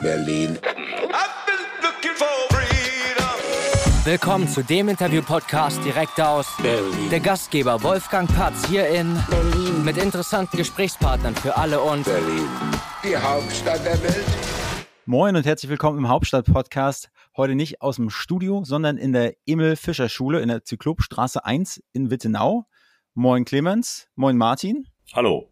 Berlin. Willkommen zu dem Interview-Podcast direkt aus Berlin. der Gastgeber Wolfgang Patz hier in Berlin. mit interessanten Gesprächspartnern für alle und Berlin. Die Hauptstadt der Welt. Moin und herzlich willkommen im Hauptstadt-Podcast. Heute nicht aus dem Studio, sondern in der Emil-Fischer-Schule in der Zyklopstraße 1 in Wittenau. Moin Clemens, moin Martin. Hallo.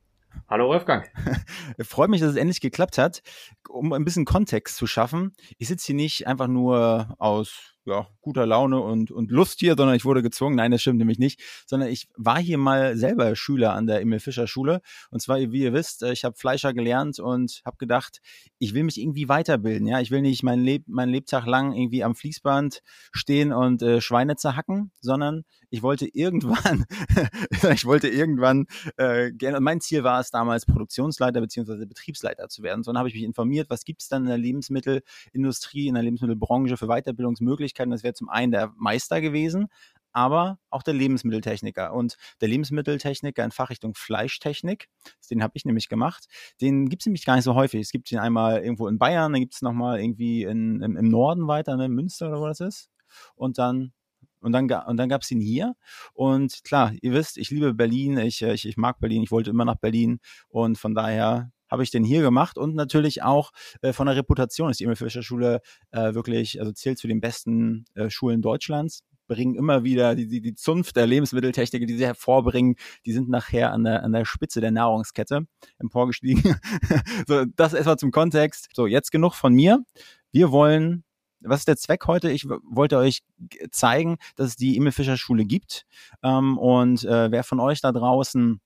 Hallo Wolfgang. Freut mich, dass es endlich geklappt hat. Um ein bisschen Kontext zu schaffen, ich sitze hier nicht einfach nur aus ja, guter Laune und, und Lust hier, sondern ich wurde gezwungen. Nein, das stimmt nämlich nicht. Sondern ich war hier mal selber Schüler an der Emil Fischer Schule. Und zwar, wie ihr wisst, ich habe Fleischer gelernt und habe gedacht, ich will mich irgendwie weiterbilden. Ja, ich will nicht mein, Leb mein Lebtag lang irgendwie am Fließband stehen und äh, Schweine zerhacken, sondern ich wollte irgendwann, ich wollte irgendwann äh, gerne, mein Ziel war es damals, Produktionsleiter beziehungsweise Betriebsleiter zu werden. So dann habe ich mich informiert, was gibt es dann in der Lebensmittelindustrie, in der Lebensmittelbranche für Weiterbildungsmöglichkeiten. Das wäre zum einen der Meister gewesen, aber auch der Lebensmitteltechniker. Und der Lebensmitteltechniker in Fachrichtung Fleischtechnik, den habe ich nämlich gemacht, den gibt es nämlich gar nicht so häufig. Es gibt ihn einmal irgendwo in Bayern, dann gibt es nochmal irgendwie in, im, im Norden weiter, ne, Münster oder wo das ist. Und dann und dann, und dann gab es ihn hier. Und klar, ihr wisst, ich liebe Berlin, ich, ich, ich mag Berlin, ich wollte immer nach Berlin. Und von daher habe ich den hier gemacht und natürlich auch äh, von der Reputation ist die Emil Fischer Schule äh, wirklich, also zählt zu den besten äh, Schulen Deutschlands bringen immer wieder die, die, die Zunft der Lebensmitteltechnik, die sie hervorbringen, die sind nachher an der, an der Spitze der Nahrungskette emporgestiegen. so, das erstmal zum Kontext. So, jetzt genug von mir. Wir wollen was ist der Zweck heute? Ich wollte euch zeigen, dass es die Emil Fischer Schule gibt. Ähm, und äh, wer von euch da draußen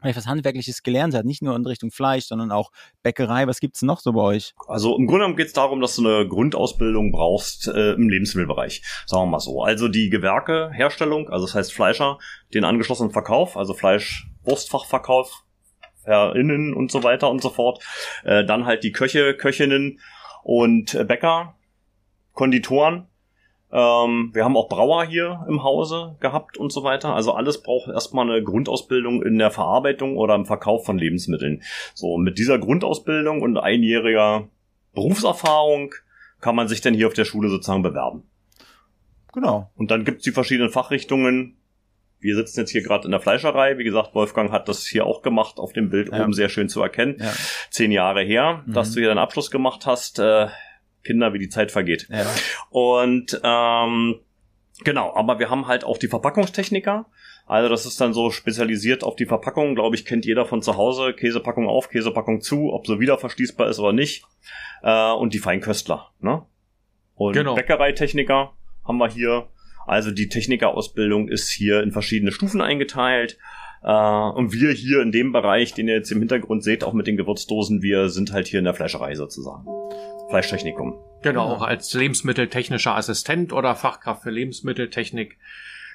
vielleicht was Handwerkliches gelernt hat, nicht nur in Richtung Fleisch, sondern auch Bäckerei, was gibt's noch so bei euch? Also im Grunde genommen geht es darum, dass du eine Grundausbildung brauchst äh, im Lebensmittelbereich, sagen wir mal so. Also die Gewerke, Herstellung, also das heißt Fleischer, den angeschlossenen Verkauf, also Fleisch, Wurstfachverkauf, Herrinnen und so weiter und so fort. Äh, dann halt die Köche, Köchinnen und äh, Bäcker, Konditoren. Ähm, wir haben auch Brauer hier im Hause gehabt und so weiter. Also alles braucht erstmal eine Grundausbildung in der Verarbeitung oder im Verkauf von Lebensmitteln. So, mit dieser Grundausbildung und einjähriger Berufserfahrung kann man sich dann hier auf der Schule sozusagen bewerben. Genau. Und dann gibt's die verschiedenen Fachrichtungen. Wir sitzen jetzt hier gerade in der Fleischerei. Wie gesagt, Wolfgang hat das hier auch gemacht, auf dem Bild Ja. oben sehr schön zu erkennen. Ja. Zehn Jahre her, Mhm. dass du hier deinen Abschluss gemacht hast. Äh, Kinder, wie die Zeit vergeht. Ja. Und ähm, genau, aber wir haben halt auch die Verpackungstechniker. Also das ist dann so spezialisiert auf die Verpackung, glaube ich, kennt jeder von zu Hause. Käsepackung auf, Käsepackung zu, ob sie wieder verschließbar ist oder nicht. Äh, und die Feinköstler. Ne? Und Genau. Bäckereitechniker haben wir hier. Also die Technikerausbildung ist hier in verschiedene Stufen eingeteilt. Äh, und wir hier in dem Bereich, den ihr jetzt im Hintergrund seht, auch mit den Gewürzdosen, wir sind halt hier in der Fleischerei sozusagen. Fleischtechnikum. Genau, Genau. auch als lebensmitteltechnischer Assistent oder Fachkraft für Lebensmitteltechnik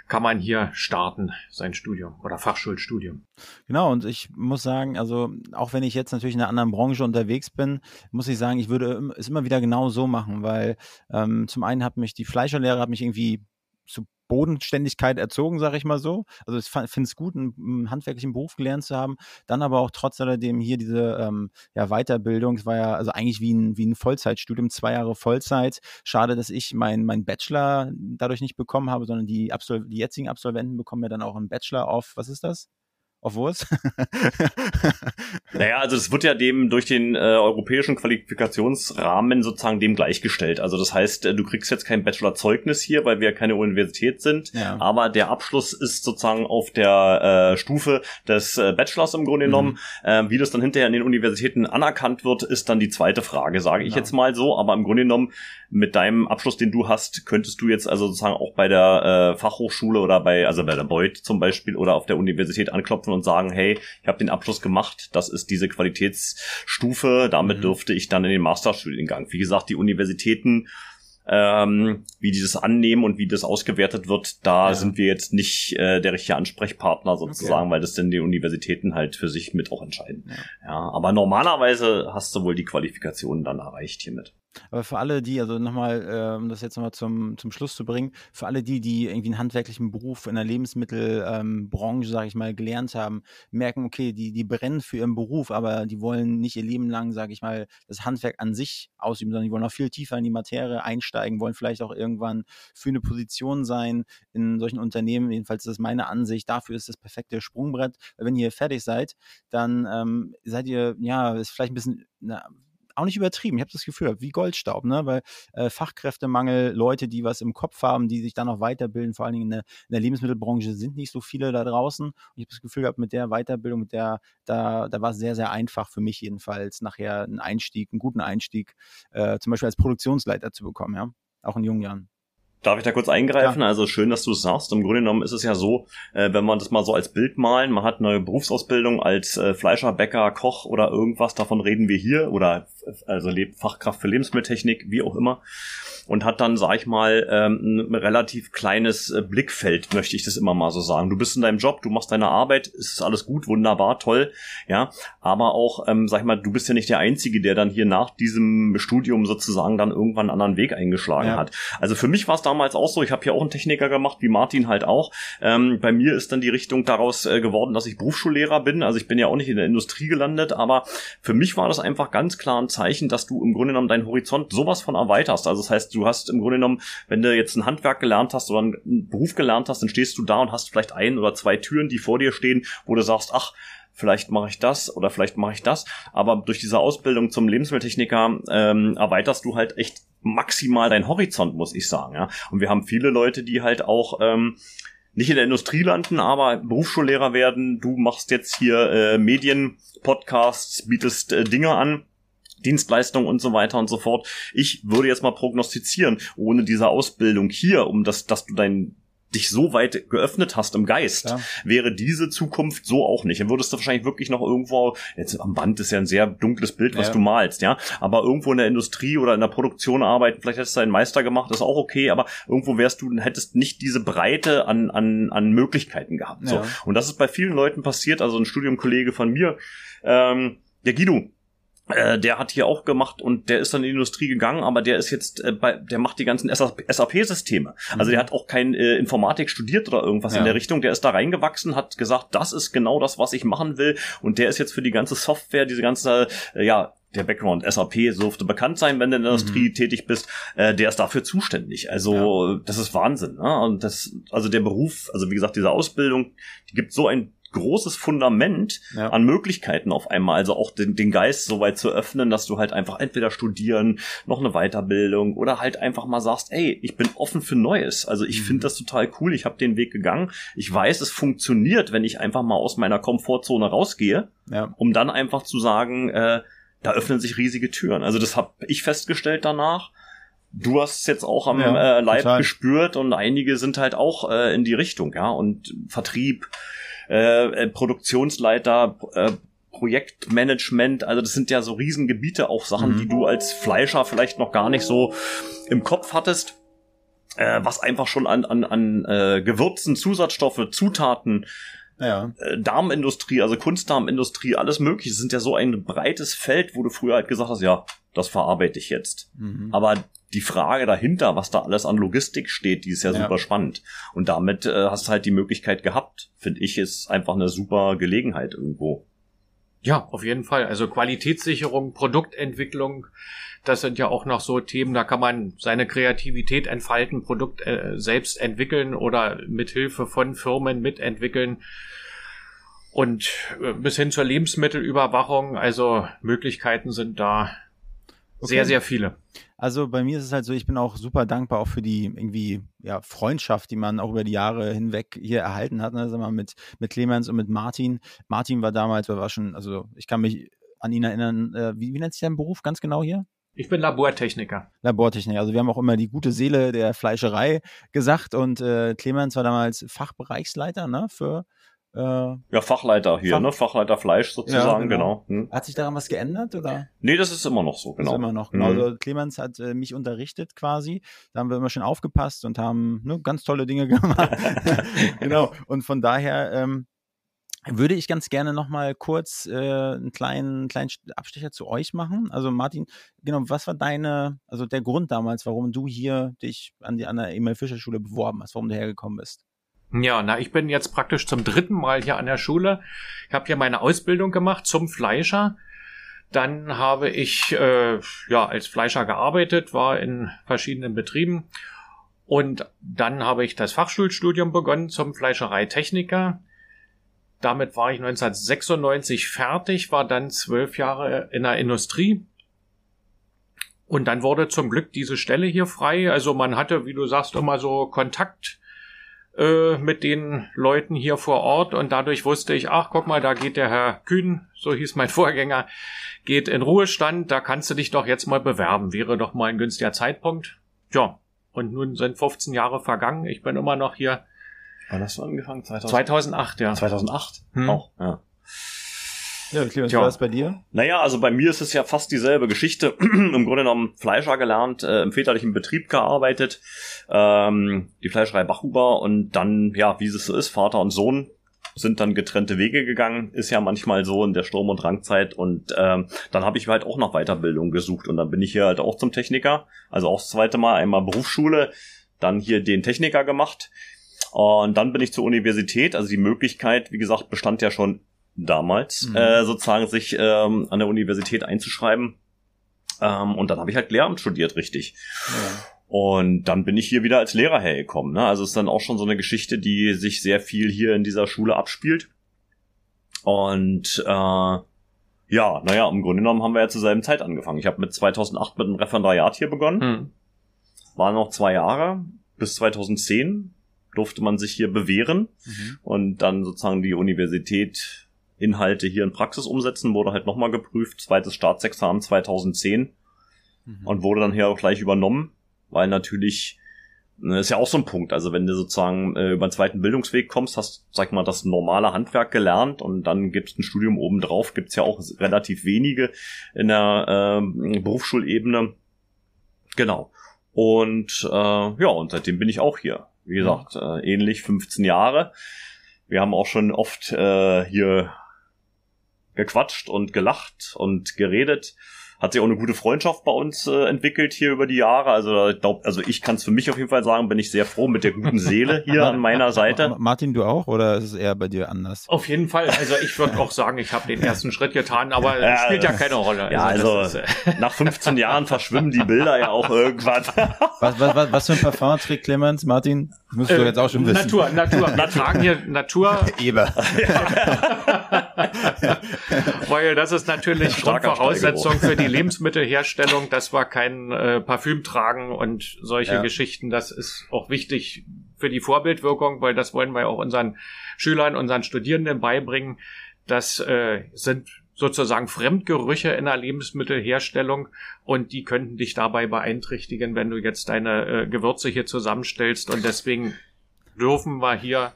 kann man hier starten, sein Studium oder Fachschulstudium. Genau, und ich muss sagen, also auch wenn ich jetzt natürlich in einer anderen Branche unterwegs bin, muss ich sagen, ich würde es immer wieder genau so machen, weil ähm, zum einen hat mich die Fleischerlehre hat mich irgendwie zu Bodenständigkeit erzogen, sage ich mal so. Also ich finde es gut, einen, handwerklichen Beruf gelernt zu haben. Dann aber auch trotz alledem hier diese ähm, ja, Weiterbildung. Es war ja also eigentlich wie ein, wie ein Vollzeitstudium, zwei Jahre Vollzeit. Schade, dass ich meinen mein Bachelor dadurch nicht bekommen habe, sondern die, Absol die jetzigen Absolventen bekommen ja dann auch einen Bachelor auf, was ist das? Auf Wurst? Naja, also es wird ja dem durch den äh, europäischen Qualifikationsrahmen sozusagen dem gleichgestellt. Also das heißt, äh, du kriegst jetzt kein Bachelorzeugnis hier, weil wir keine Universität sind, Ja. aber der Abschluss ist sozusagen auf der äh, Stufe des äh, Bachelors im Grunde genommen. Ähm, wie das dann hinterher in den Universitäten anerkannt wird, ist dann die zweite Frage, sage ich Genau. jetzt mal so. Aber im Grunde genommen mit deinem Abschluss, den du hast, könntest du jetzt also sozusagen auch bei der äh, Fachhochschule oder bei, also bei der Beuth zum Beispiel oder auf der Universität anklopfen und sagen, hey, ich habe den Abschluss gemacht, das ist diese Qualitätsstufe, damit Mhm. dürfte ich dann in den Masterstudiengang. Wie gesagt, die Universitäten ähm, wie die das annehmen und wie das ausgewertet wird, da Ja. sind wir jetzt nicht äh, der richtige Ansprechpartner sozusagen, weil das denn die Universitäten halt für sich mit auch entscheiden. Ja. Ja, aber normalerweise hast du wohl die Qualifikationen dann erreicht hiermit. Aber für alle die, also nochmal, äh, um das jetzt nochmal zum, zum Schluss zu bringen, für alle die, die irgendwie einen handwerklichen Beruf in der Lebensmittelbranche, ähm, sage ich mal, gelernt haben, merken, okay, die, die brennen für ihren Beruf, aber die wollen nicht ihr Leben lang, sage ich mal, das Handwerk an sich ausüben, sondern die wollen auch viel tiefer in die Materie einsteigen, wollen vielleicht auch irgendwann für eine Position sein in solchen Unternehmen. Jedenfalls ist das meine Ansicht. Dafür ist das perfekte Sprungbrett. Wenn ihr fertig seid, dann ähm, seid ihr, ja, ist vielleicht ein bisschen, na, auch nicht übertrieben. Ich habe das Gefühl, wie Goldstaub, ne? Weil äh, Fachkräftemangel, Leute, die was im Kopf haben, die sich dann noch weiterbilden, vor allen Dingen in der, in der Lebensmittelbranche sind nicht so viele da draußen. Und ich habe das Gefühl gehabt, mit der Weiterbildung, mit der, da, da war es sehr, sehr einfach für mich jedenfalls, nachher einen Einstieg, einen guten Einstieg, äh, zum Beispiel als Produktionsleiter zu bekommen, ja. Auch in jungen Jahren. Darf ich da kurz eingreifen? Ja. Also schön, dass du es sagst. Im Grunde genommen ist es ja so, äh, wenn man das mal so als Bild malen, man hat eine Berufsausbildung als äh, Fleischer, Bäcker, Koch oder irgendwas, davon reden wir hier, oder also Fachkraft für Lebensmitteltechnik, wie auch immer und hat dann, sag ich mal, ähm, ein relativ kleines äh, Blickfeld, möchte ich das immer mal so sagen. Du bist in deinem Job, du machst deine Arbeit, es ist alles gut, wunderbar, toll, ja, aber auch, ähm, sag ich mal, du bist ja nicht der Einzige, der dann hier nach diesem Studium sozusagen dann irgendwann einen anderen Weg eingeschlagen ja. hat. Also für mich war es damals auch so, ich habe hier auch einen Techniker gemacht, wie Martin halt auch. Ähm, bei mir ist dann die Richtung daraus äh, geworden, dass ich Berufsschullehrer bin. Also ich bin ja auch nicht in der Industrie gelandet, aber für mich war das einfach ganz klar ein Zeichen, dass du im Grunde genommen deinen Horizont sowas von erweiterst. Also das heißt, du hast im Grunde genommen, wenn du jetzt ein Handwerk gelernt hast oder einen Beruf gelernt hast, dann stehst du da und hast vielleicht ein oder zwei Türen, die vor dir stehen, wo du sagst, ach, vielleicht mache ich das oder vielleicht mache ich das. Aber durch diese Ausbildung zum Lebensmitteltechniker ähm, erweiterst du halt echt maximal deinen Horizont, muss ich sagen. Ja? Und wir haben viele Leute, die halt auch ähm, nicht in der Industrie landen, aber Berufsschullehrer werden. Du machst jetzt hier äh, Medien, Podcasts, bietest äh, Dinge an Dienstleistungen und so weiter und so fort. Ich würde jetzt mal prognostizieren, ohne diese Ausbildung hier, um das, dass du dein dich so weit geöffnet hast im Geist, ja. wäre diese Zukunft so auch nicht. Dann würdest du wahrscheinlich wirklich noch irgendwo, jetzt am Band ist ja ein sehr dunkles Bild, was ja. du malst, ja, aber irgendwo in der Industrie oder in der Produktion arbeiten, vielleicht hättest du einen Meister gemacht, ist auch okay, aber irgendwo wärst du, hättest nicht diese Breite an, an, an Möglichkeiten gehabt. Ja. So. Und das ist bei vielen Leuten passiert, also ein Studiumkollege von mir, ähm, der Guido, äh, der hat hier auch gemacht und der ist dann in die Industrie gegangen, aber der ist jetzt äh, bei, der macht die ganzen SAP-Systeme. Also der mhm. hat auch kein äh, Informatik studiert oder irgendwas ja. in der Richtung. Der ist da reingewachsen, hat gesagt, das ist genau das, was ich machen will. Und der ist jetzt für die ganze Software, diese ganze, äh, ja, der Background SAP dürfte bekannt sein, wenn du in der Industrie mhm. tätig bist, äh, der ist dafür zuständig. Also ja. das ist Wahnsinn. Ne? Und das, also der Beruf, also wie gesagt, diese Ausbildung, die gibt so ein großes Fundament ja. an Möglichkeiten auf einmal. Also auch den, den Geist so weit zu öffnen, dass du halt einfach entweder studieren, noch eine Weiterbildung oder halt einfach mal sagst, ey, ich bin offen für Neues. Also ich mhm. finde das total cool. Ich habe den Weg gegangen. Ich weiß, es funktioniert, wenn ich einfach mal aus meiner Komfortzone rausgehe, ja. um dann einfach zu sagen, äh, da öffnen sich riesige Türen. Also das habe ich festgestellt danach. Du hast es jetzt auch am ja, äh, Leib total. gespürt und einige sind halt auch äh, in die Richtung, ja. Und Vertrieb, äh, äh, Produktionsleiter, äh, Projektmanagement, also das sind ja so Riesengebiete, auch Sachen, mhm. die du als Fleischer vielleicht noch gar nicht so im Kopf hattest, äh, was einfach schon an, an, an äh, Gewürzen, Zusatzstoffe, Zutaten, ja. äh, Darmindustrie, also Kunstdarmindustrie, alles mögliche, das sind ja so ein breites Feld, wo du früher halt gesagt hast, ja, das verarbeite ich jetzt. Mhm. Aber die Frage dahinter, was da alles an Logistik steht, die ist ja, ja. super spannend. Und damit äh, hast du halt die Möglichkeit gehabt. Finde ich, ist einfach eine super Gelegenheit irgendwo. Ja, auf jeden Fall. Also Qualitätssicherung, Produktentwicklung, das sind ja auch noch so Themen, da kann man seine Kreativität entfalten, Produkt äh, selbst entwickeln oder mit Hilfe von Firmen mitentwickeln. Und äh, bis hin zur Lebensmittelüberwachung, also Möglichkeiten sind da Okay. Sehr, sehr viele. Also bei mir ist es halt so, ich bin auch super dankbar auch für die irgendwie ja, Freundschaft, die man auch über die Jahre hinweg hier erhalten hat, ne? Sag mal, mit, mit Clemens und mit Martin. Martin war damals, war schon, also ich kann mich an ihn erinnern, äh, wie, wie nennt sich dein Beruf ganz genau hier? Ich bin Labortechniker. Labortechniker. Also wir haben auch immer die gute Seele der Fleischerei gesagt und äh, Clemens war damals Fachbereichsleiter ne, für äh, ja, Fachleiter hier, Fach ne? Fachleiter Fleisch sozusagen, ja, genau. genau. Hm. Hat sich daran was geändert, oder? Nee, das ist immer noch so, genau. Das ist immer noch, genau. Mhm. Also Clemens hat äh, mich unterrichtet quasi. Da haben wir immer schon aufgepasst und haben ne, ganz tolle Dinge gemacht. genau. Und von daher, ähm, würde ich ganz gerne noch mal kurz äh, einen kleinen, kleinen Abstecher zu euch machen. Also Martin, genau, was war deine, also der Grund damals, warum du hier dich an, die, an der Emil Fischer Schule beworben hast, warum du hergekommen bist? Ja, na, ich bin jetzt praktisch zum dritten Mal hier an der Schule. Ich habe hier meine Ausbildung gemacht zum Fleischer. Dann habe ich äh, ja als Fleischer gearbeitet, war in verschiedenen Betrieben und dann habe ich das Fachschulstudium begonnen zum Fleischereitechniker. Damit war ich 1996 fertig, war dann zwölf Jahre in der Industrie. Und dann wurde zum Glück diese Stelle hier frei. Also man hatte, wie du sagst, immer so Kontakt äh, mit den Leuten hier vor Ort und dadurch wusste ich, ach, guck mal, da geht der Herr Kühn, so hieß mein Vorgänger, geht in Ruhestand, da kannst du dich doch jetzt mal bewerben. Wäre doch mal ein günstiger Zeitpunkt. Ja, und nun sind 15 Jahre vergangen. Ich bin immer noch hier. Wann hast du angefangen? 2000? 2008, ja. 2008? Hm. Auch, ja. Ja, Clemens, Tja. war das bei dir? Naja, also bei mir ist es ja fast dieselbe Geschichte. Im Grunde genommen Fleischer gelernt, äh, im väterlichen Betrieb gearbeitet, ähm, die Fleischerei Bachhuber und dann, ja, wie es so ist, Vater und Sohn sind dann getrennte Wege gegangen, ist ja manchmal so in der Sturm- und Drangzeit und ähm, dann habe ich halt auch nach Weiterbildung gesucht und dann bin ich hier halt auch zum Techniker, also auch das zweite Mal, einmal Berufsschule, dann hier den Techniker gemacht und dann bin ich zur Universität, also die Möglichkeit, wie gesagt, bestand ja schon damals, Mhm. äh, sozusagen sich ähm, an der Universität einzuschreiben. Ähm, und dann habe ich halt Lehramt studiert, richtig. Und dann bin ich hier wieder als Lehrer hergekommen. Ne? Also es ist dann auch schon so eine Geschichte, die sich sehr viel hier in dieser Schule abspielt. Und äh, ja, naja, im Grunde genommen haben wir ja zur selben Zeit angefangen. Ich habe mit 2008 mit einem Referendariat hier begonnen Hm. war noch zwei Jahre. Bis 2010 durfte man sich hier bewähren Mhm. und dann sozusagen die Universität Inhalte hier in Praxis umsetzen, wurde halt nochmal geprüft, zweites Staatsexamen 2010 Mhm. und wurde dann hier auch gleich übernommen, weil natürlich ne, ist ja auch so ein Punkt, also wenn du sozusagen äh, über den zweiten Bildungsweg kommst, hast, sag mal, das normale Handwerk gelernt und dann gibt's ein Studium obendrauf, gibt's ja auch relativ wenige in der ähm, Berufsschulebene. Genau. Und äh, ja, und seitdem bin ich auch hier. Wie gesagt, äh, ähnlich 15 Jahre. Wir haben auch schon oft äh, hier gequatscht und gelacht und geredet. Hat sich auch eine gute Freundschaft bei uns äh, entwickelt hier über die Jahre. Also ich glaub, also ich kann es für mich auf jeden Fall sagen, bin ich sehr froh mit der guten Seele hier an meiner Seite. Ma- Martin, du auch oder ist es eher bei dir anders? Auf jeden Fall. Also ich würde auch sagen, ich habe den ersten Schritt getan, aber Ja, spielt ja keine Rolle. Ja, also das ist, äh, nach 15 Jahren verschwimmen die Bilder ja auch irgendwann. Was, was, was, was für ein Parfum trägt Clemens, Martin? Musst du jetzt auch schon wissen. Natur, Natur. Wir tragen hier Natur, Eber. weil das ist natürlich Grundvoraussetzung für die Lebensmittelherstellung, dass wir kein äh, Parfüm tragen und solche Ja. Geschichten. Das ist auch wichtig für die Vorbildwirkung, weil das wollen wir auch unseren Schülern, unseren Studierenden beibringen. Das äh, sind sozusagen Fremdgerüche in der Lebensmittelherstellung und die könnten dich dabei beeinträchtigen, wenn du jetzt deine äh, Gewürze hier zusammenstellst und deswegen dürfen wir hier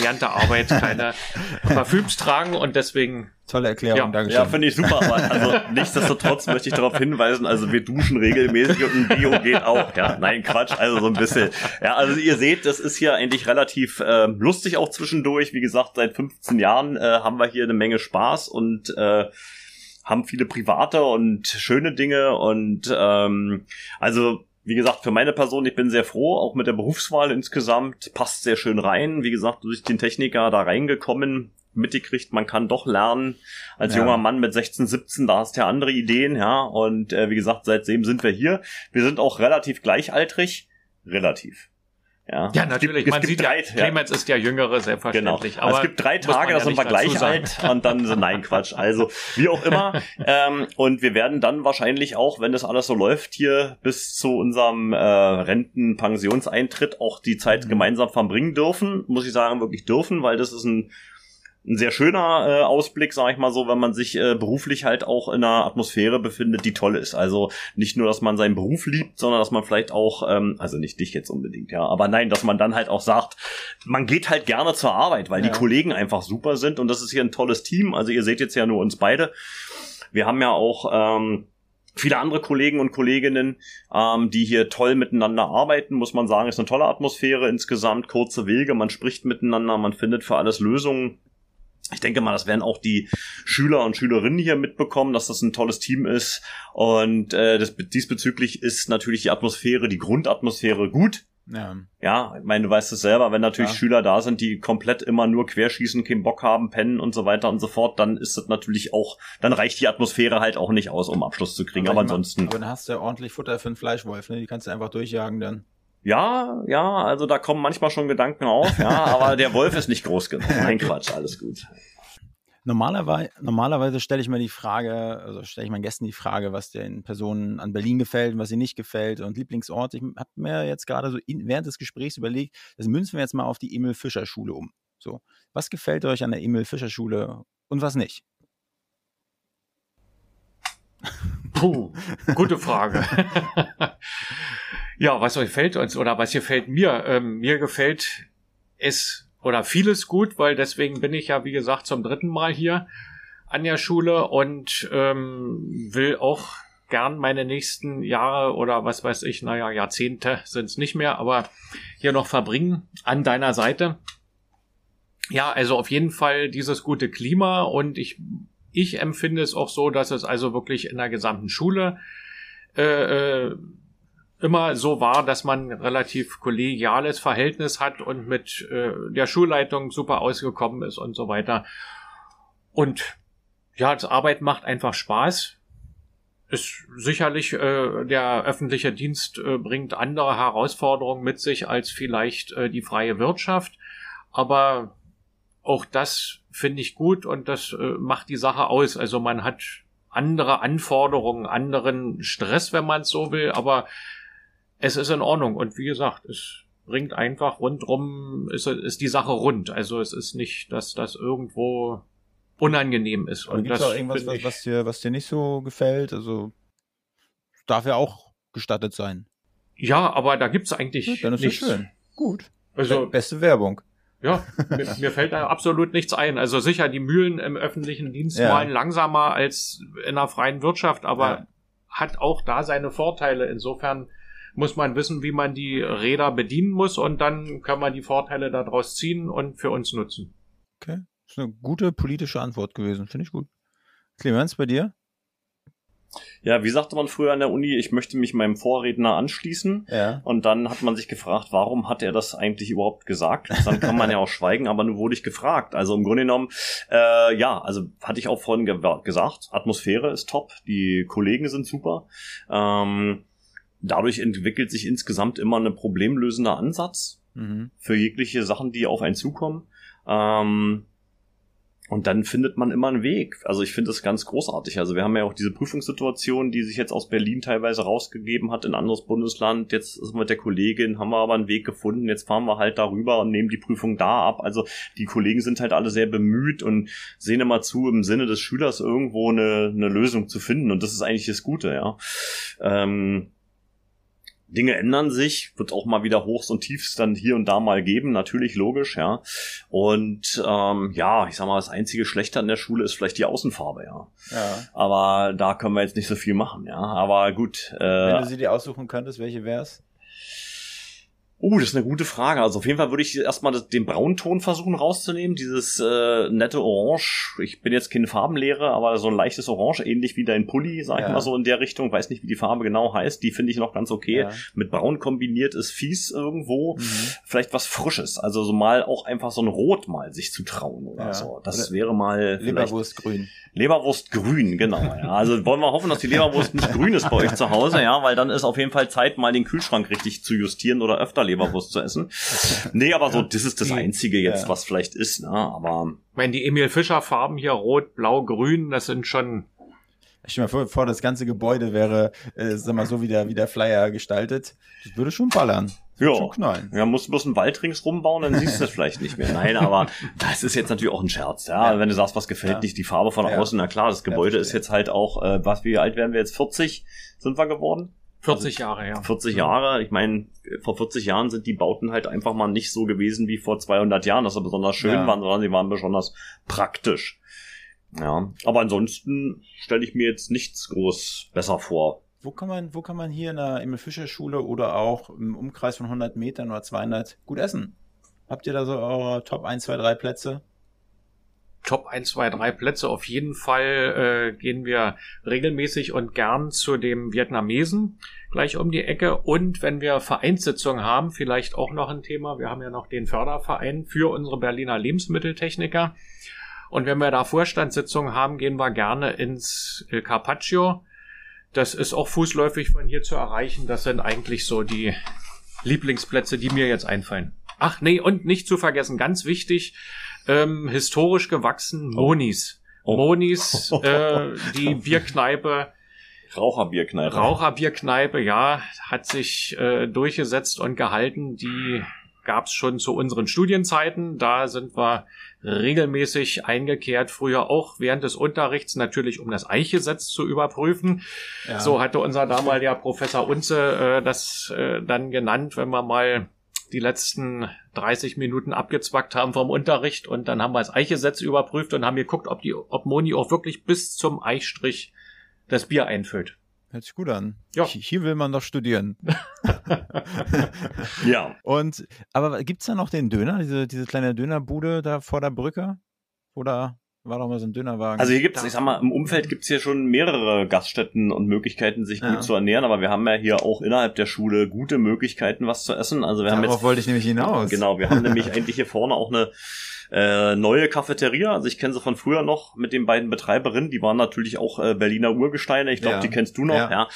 während der Arbeit keine Parfüms tragen und deswegen Tolle Erklärung, Ja. Dankeschön. Ja, finde ich super, aber also nichtsdestotrotz möchte ich darauf hinweisen, also wir duschen regelmäßig und ein Bio geht auch. Ja, nein, Quatsch, also so ein bisschen. Ja, also ihr seht, das ist hier eigentlich relativ äh, lustig auch zwischendurch. Wie gesagt, seit 15 Jahren äh, haben wir hier eine Menge Spaß und äh, haben viele private und schöne Dinge und ähm, also wie gesagt, für meine Person, ich bin sehr froh, auch mit der Berufswahl insgesamt, passt sehr schön rein. Wie gesagt, durch den Techniker da reingekommen, mitgekriegt, man kann doch lernen. Als Ja. junger Mann mit 16, 17, da hast du ja andere Ideen, ja. Und äh, wie gesagt, seitdem sind wir hier. Wir sind auch relativ gleichaltrig. Relativ. Ja, Ja, Es natürlich. Gibt, es Man gibt sieht drei, ja, Clemens ist der Jüngere, Genau. selbstverständlich. Aber Aber es gibt drei Tage, ja da sind wir gleich sagen. alt und dann so, nein, Quatsch. Also, wie auch immer. ähm, und wir werden dann wahrscheinlich auch, wenn das alles so läuft, hier bis zu unserem äh, Renten-Pensionseintritt auch die Zeit gemeinsam verbringen dürfen. Muss ich sagen, wirklich dürfen, weil das ist ein ein sehr schöner äh, Ausblick, sage ich mal so, wenn man sich äh, beruflich halt auch in einer Atmosphäre befindet, die toll ist. Also nicht nur, dass man seinen Beruf liebt, sondern dass man vielleicht auch, ähm, also nicht dich jetzt unbedingt, ja, aber nein, dass man dann halt auch sagt, man geht halt gerne zur Arbeit, weil Ja. die Kollegen einfach super sind und das ist hier ein tolles Team. Also ihr seht jetzt ja nur uns beide. Wir haben ja auch ähm, viele andere Kollegen und Kolleginnen, ähm, die hier toll miteinander arbeiten, muss man sagen, ist eine tolle Atmosphäre insgesamt, kurze Wege, man spricht miteinander, man findet für alles Lösungen. Ich denke mal, das werden auch die Schüler und Schülerinnen hier mitbekommen, dass das ein tolles Team ist. Und äh, das, diesbezüglich ist natürlich die Atmosphäre, die Grundatmosphäre gut. Ja. Ja, ich meine, du weißt es selber, wenn natürlich Ja. Schüler da sind, die komplett immer nur querschießen, keinen Bock haben, pennen und so weiter und so fort, dann ist das natürlich auch, dann reicht die Atmosphäre halt auch nicht aus, um Abschluss zu kriegen. Aber mein- ansonsten, Aber dann hast du ja ordentlich Futter für einen Fleischwolf, ne? Die kannst du einfach durchjagen dann. Ja, ja, also da kommen manchmal schon Gedanken auf, ja, aber der Wolf ist nicht groß genug. Nein, Quatsch, alles gut. Normalerweise, normalerweise stelle ich mir die Frage, also stelle ich meinen Gästen die Frage, was den Personen an Berlin gefällt und was ihnen nicht gefällt und Lieblingsort. Ich habe mir jetzt gerade so in, während des Gesprächs überlegt, das münzen wir jetzt mal auf die Emil Fischer Schule um. So, was gefällt euch an der Emil Fischer Schule und was nicht? Puh, gute Frage. ja, was euch fällt uns oder was gefällt mir? Ähm, mir gefällt es oder vieles gut, weil deswegen bin ich ja, wie gesagt, zum dritten Mal hier an der Schule und ähm, will auch gern meine nächsten Jahre oder was weiß ich, naja, Jahrzehnte sind es nicht mehr, aber hier noch verbringen an deiner Seite. Ja, also auf jeden Fall dieses gute Klima und ich ich empfinde es auch so, dass es also wirklich in der gesamten Schule äh, äh, immer so war, dass man relativ kollegiales Verhältnis hat und mit äh, der Schulleitung super ausgekommen ist und so weiter. Und ja, das Arbeit macht einfach Spaß. Ist sicherlich äh, der öffentliche Dienst äh, bringt andere Herausforderungen mit sich als vielleicht äh, die freie Wirtschaft, aber auch das finde ich gut und das äh, macht die Sache aus. Also man hat andere Anforderungen, anderen Stress, wenn man es so will, aber es ist in Ordnung. Und wie gesagt, es bringt einfach rundrum, ist, ist die Sache rund. Also es ist nicht, dass das irgendwo unangenehm ist. Und gibt es auch irgendwas, was, was, dir, was dir nicht so gefällt? Also darf ja auch gestattet sein. Ja, aber da gibt's eigentlich Gut, dann ist nichts. das schön. Gut. Also Beste Werbung. Ja, mir, mir fällt da absolut nichts ein. Also sicher, die Mühlen im öffentlichen Dienst Ja. malen langsamer als in der freien Wirtschaft, aber Ja. hat auch da seine Vorteile. Insofern muss man wissen, wie man die Räder bedienen muss und dann kann man die Vorteile daraus ziehen und für uns nutzen. Okay. Das ist eine gute politische Antwort gewesen. Finde ich gut. Clemens, bei dir? Ja, wie sagte man früher an der Uni, ich möchte mich meinem Vorredner anschließen. Ja. Und dann hat man sich gefragt, warum hat er das eigentlich überhaupt gesagt? Dann kann man ja auch schweigen, aber nun wurde ich gefragt. Also im Grunde genommen, äh, ja, also hatte ich auch vorhin ge gesagt, Atmosphäre ist top, die Kollegen sind super. Ähm, dadurch entwickelt sich insgesamt immer ein problemlösender Ansatz Mhm. für jegliche Sachen, die auf einen zukommen. Ähm, und dann findet man immer einen Weg. Also ich finde das ganz großartig. Also wir haben ja auch diese Prüfungssituation, die sich jetzt aus Berlin teilweise rausgegeben hat in ein anderes Bundesland. Jetzt ist mit der Kollegin, haben wir aber einen Weg gefunden. Jetzt fahren wir halt darüber und nehmen die Prüfung da ab. Also die Kollegen sind halt alle sehr bemüht und sehen immer zu, im Sinne des Schülers irgendwo eine, eine Lösung zu finden. Und das ist eigentlich das Gute, ja. Ähm, Dinge ändern sich, wird auch mal wieder Hochs und Tiefs dann hier und da mal geben, natürlich logisch, ja. Und ähm, ja, ich sag mal, das einzige Schlechte an der Schule ist vielleicht die Außenfarbe, ja. Ja. Aber da können wir jetzt nicht so viel machen, ja. Aber gut, Wenn äh, du sie dir aussuchen könntest, welche wär's? Oh, das ist eine gute Frage. Also auf jeden Fall würde ich erstmal den Braunton versuchen rauszunehmen, dieses äh, nette Orange. Ich bin jetzt kein Farbenlehrer, aber so ein leichtes Orange, ähnlich wie dein Pulli, sag ich Ja. mal so in der Richtung. Weiß nicht, wie die Farbe genau heißt. Die finde ich noch ganz okay. Ja. Mit Braun kombiniert ist fies irgendwo. Mhm. Vielleicht was Frisches. Also so mal auch einfach so ein Rot mal sich zu trauen oder Ja. so. Das Oder wäre mal Leberwurstgrün. Leberwurst grün, genau. Ja. Also wollen wir hoffen, dass die Leberwurst nicht grün ist bei euch zu Hause, ja, weil dann ist auf jeden Fall Zeit, mal den Kühlschrank richtig zu justieren oder öfter Leberwurst zu essen. Nee, aber so, das ist das Einzige jetzt, ja. was vielleicht ist, ne? Aber Wenn die Emil Fischer Farben hier rot, blau, grün, das sind schon Ich stell mir vor, vor, das ganze Gebäude wäre, äh, sag mal, so wie der, wie der Flyer gestaltet. Das würde schon ballern. Das Ja. schon knallen. ja, musst bloß einen Wald ringsrum bauen, dann siehst du es vielleicht nicht mehr. Nein, aber das ist jetzt natürlich auch ein Scherz, ja. Ja. Wenn du sagst, was gefällt Ja. nicht, die Farbe von Ja. außen, na klar, das Gebäude ist jetzt halt auch, äh, was, wie alt werden wir jetzt? 40 sind wir geworden? 40 Jahre her. 40 Jahre, ich meine, vor 40 Jahren sind die Bauten halt einfach mal nicht so gewesen wie vor 200 Jahren, dass sie besonders schön Ja. waren, sondern sie waren besonders praktisch. Ja, aber ansonsten stelle ich mir jetzt nichts groß besser vor. Wo kann man, wo kann man hier in der Emil Fischer Schule oder auch im Umkreis von 100 Metern oder 200 gut essen? Habt ihr da so eure Top 1, 2, 3 Plätze? Top 1, 2, 3 Plätze. Auf jeden Fall äh, gehen wir regelmäßig und gern zu dem Vietnamesen gleich um die Ecke. Und wenn wir Vereinssitzungen haben, vielleicht auch noch ein Thema. Wir haben ja noch den Förderverein für unsere Berliner Lebensmitteltechniker. Und wenn wir da Vorstandssitzungen haben, gehen wir gerne ins El Carpaccio. Das ist auch fußläufig von hier zu erreichen. Das sind eigentlich so die Lieblingsplätze, die mir jetzt einfallen. Ach nee, und nicht zu vergessen, ganz wichtig, ähm, historisch gewachsen, Monis. Oh. Monis, äh, die Bierkneipe, Raucherbierkneipe. Raucherbierkneipe, ja, hat sich äh, durchgesetzt und gehalten. Die gab's schon zu unseren Studienzeiten. Da sind wir regelmäßig eingekehrt, früher auch während des Unterrichts, natürlich um das Eichgesetz zu überprüfen. Ja. So hatte unser damaliger Professor Unze äh, das äh, dann genannt, wenn wir mal die letzten 30 Minuten abgezwackt haben vom Unterricht und dann haben wir das Eichgesetz überprüft und haben geguckt, ob die, ob Moni auch wirklich bis zum Eichstrich das Bier einfüllt. Hört sich gut an. Ja. Hier- Hier will man doch studieren. Ja. Und, aber gibt's da noch den Döner, diese, diese kleine Dönerbude da vor der Brücke? Oder war doch mal so ein Dönerwagen? Also hier gibt's, ich sag mal, im Umfeld gibt's hier schon mehrere Gaststätten und Möglichkeiten, sich Ja. gut zu ernähren, aber wir haben ja hier auch innerhalb der Schule gute Möglichkeiten, was zu essen. Also wir haben Darauf jetzt wollte ich nämlich hinaus. Genau, wir haben nämlich eigentlich hier vorne auch eine äh, neue Cafeteria. Also ich kenne sie von früher noch mit den beiden Betreiberinnen. Die waren natürlich auch äh, Berliner Urgesteine. Ich glaube, Ja. die kennst du noch. Ja. Ja.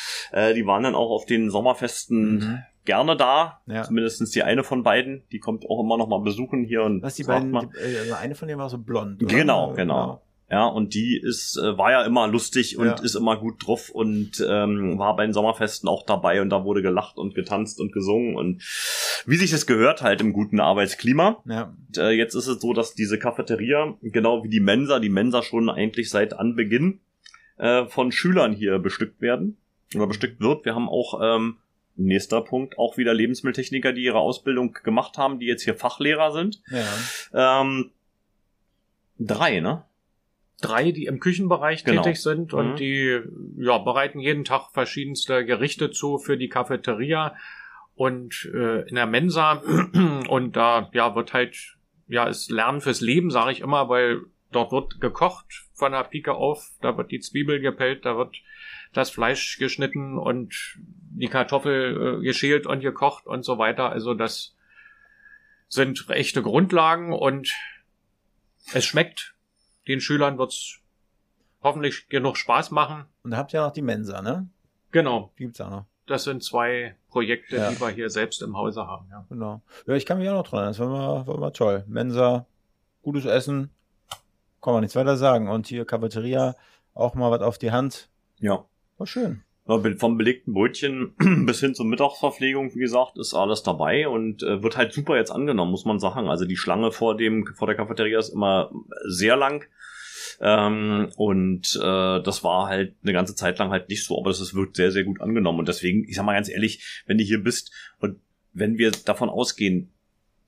Äh, die waren dann auch auf den Sommerfesten Mhm. Gerne da. Ja. Zumindestens die eine von beiden. Die kommt auch immer noch mal besuchen hier und Was die beiden, die, äh, also eine von denen war so blond. oder? Genau, genau. Ja, und die ist, äh, war ja immer lustig und Ja. ist immer gut drauf und ähm, war bei den Sommerfesten auch dabei und da wurde gelacht und getanzt und gesungen und wie sich das gehört halt im guten Arbeitsklima. Ja. Und, äh, jetzt ist es so, dass diese Cafeteria, genau wie die Mensa, die Mensa schon eigentlich seit Anbeginn äh, von Schülern hier bestückt werden oder bestückt wird. Wir haben auch ähm, nächster Punkt auch wieder Lebensmitteltechniker, die ihre Ausbildung gemacht haben, die jetzt hier Fachlehrer sind. ja. Ähm, drei, ne? Drei, die im Küchenbereich Genau. tätig sind und Mhm. die ja, bereiten jeden Tag verschiedenste Gerichte zu für die Cafeteria und äh, in der Mensa. Und da ja wird halt, ja, ist Lernen fürs Leben, sage ich immer, weil dort wird gekocht von der Pike auf, da wird die Zwiebel gepellt, da wird das Fleisch geschnitten und die Kartoffel äh, geschält und gekocht und so weiter. Also das sind echte Grundlagen und es schmeckt. Den Schülern wird's hoffentlich genug Spaß machen. Und da habt ihr noch die Mensa, ne? Genau, Die gibt's auch noch. das sind zwei Projekte, Ja. die wir hier selbst im Hause haben. Ja. Genau. Ja, ich kann mich auch noch dran. erinnern. Das war immer, war immer toll. Mensa, gutes Essen, kann man nichts weiter sagen. Und hier Cafeteria, auch mal was auf die Hand. Ja. War schön. Vom belegten Brötchen bis hin zur Mittagsverpflegung, wie gesagt, ist alles dabei und äh, wird halt super jetzt angenommen, muss man sagen. Also die Schlange vor dem vor der Cafeteria ist immer sehr lang. Ähm, und äh, das war halt eine ganze Zeit lang halt nicht so, aber es wird sehr, sehr gut angenommen. Und deswegen, ich sag mal ganz ehrlich, wenn du hier bist und wenn wir davon ausgehen,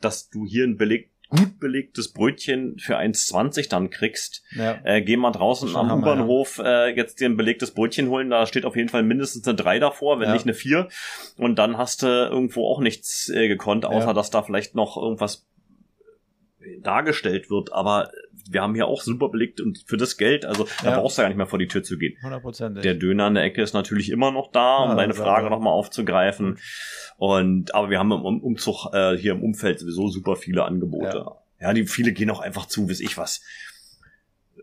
dass du hier ein beleg gut belegtes Brötchen für 1,20 dann kriegst, Ja. äh, geh mal draußen am U-Bahnhof äh, jetzt dir ein belegtes Brötchen holen. Da steht auf jeden Fall mindestens eine 3 davor, wenn Ja. nicht eine 4. Und dann hast du irgendwo auch nichts äh, gekonnt, außer Ja. dass da vielleicht noch irgendwas dargestellt wird. Aber wir haben hier auch super belegt und für das Geld, also da Ja. brauchst du ja nicht mehr vor die Tür zu gehen. 100%. Der Döner an der Ecke ist natürlich immer noch da, um Ah, deine Frage aber- nochmal aufzugreifen. Und aber wir haben im Um- Umzug äh, hier im Umfeld sowieso super viele Angebote. Ja. die viele gehen auch einfach zu, weiß ich was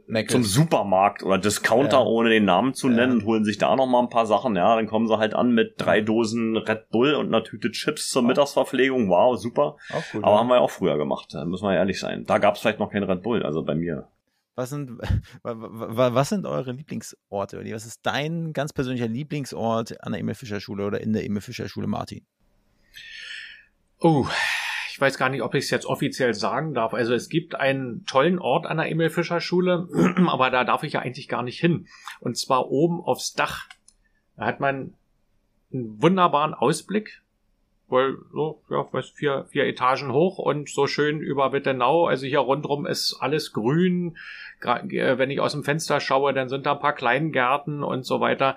Meckes. zum Supermarkt oder Discounter, Ja. ohne den Namen zu Ja. nennen und holen sich da noch mal ein paar Sachen. Ja, dann kommen sie halt an mit drei Dosen Red Bull und einer Tüte Chips zur Oh. Mittagsverpflegung. Wow, super. Gut. Aber ja. haben wir ja auch früher gemacht, da müssen wir ehrlich sein. Da gab es vielleicht noch kein Red Bull, also bei mir. Was sind, wa- wa- was sind eure Lieblingsorte? Was ist dein ganz persönlicher Lieblingsort an der Emil Fischer Schule oder in der Emil Fischer Schule, Martin? Oh, ich weiß gar nicht, ob ich es jetzt offiziell sagen darf. Also es gibt einen tollen Ort an der Emil Fischer Schule, aber da darf ich ja eigentlich gar nicht hin. Und zwar oben aufs Dach. Da hat man einen wunderbaren Ausblick. Wohl so, ja, was, vier, vier Etagen hoch und so schön über Wittenau. Also hier rundrum ist alles grün. Äh, Wenn ich aus dem Fenster schaue, dann sind da ein paar Kleingärten und so weiter.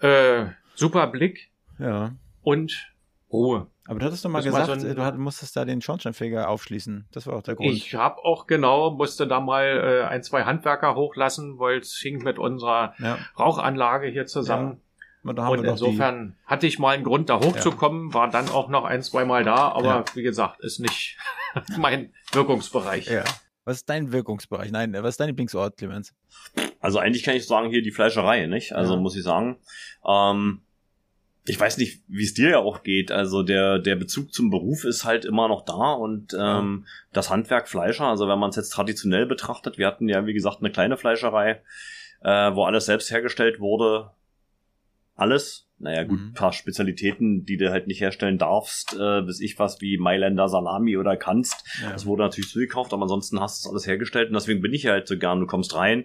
Äh, super Blick Ja. und Ruhe. Aber du hattest doch mal Das gesagt, so ein- du hat, musstest da den Schornsteinfeger aufschließen. Das war auch der Grund. Ich habe auch genau, musste da mal äh, ein, zwei Handwerker hochlassen, weil es hing mit unserer ja, Rauchanlage hier zusammen. und haben Und wir doch die, insofern hatte ich mal einen Grund, da hochzukommen, war dann auch noch ein, zwei Mal da, aber Ja. wie gesagt, ist nicht mein Wirkungsbereich. Ja. Was ist dein Wirkungsbereich? Nein, was ist dein Lieblingsort, Clemens? Also eigentlich kann ich sagen, hier die Fleischerei, nicht? Also Ja. muss ich sagen. Ähm, ich weiß nicht, wie es dir ja auch geht. Also der, der Bezug zum Beruf ist halt immer noch da und ähm, das Handwerk Fleischer, also wenn man es jetzt traditionell betrachtet, wir hatten ja, wie gesagt, eine kleine Fleischerei, äh, wo alles selbst hergestellt wurde. Alles. Naja, gut, Mhm. paar Spezialitäten, die du halt nicht herstellen darfst, äh, bis ich was wie Mailänder Salami oder kannst. Ja. Das wurde natürlich zugekauft, aber ansonsten hast du das alles hergestellt und deswegen bin ich halt so gern, du kommst rein.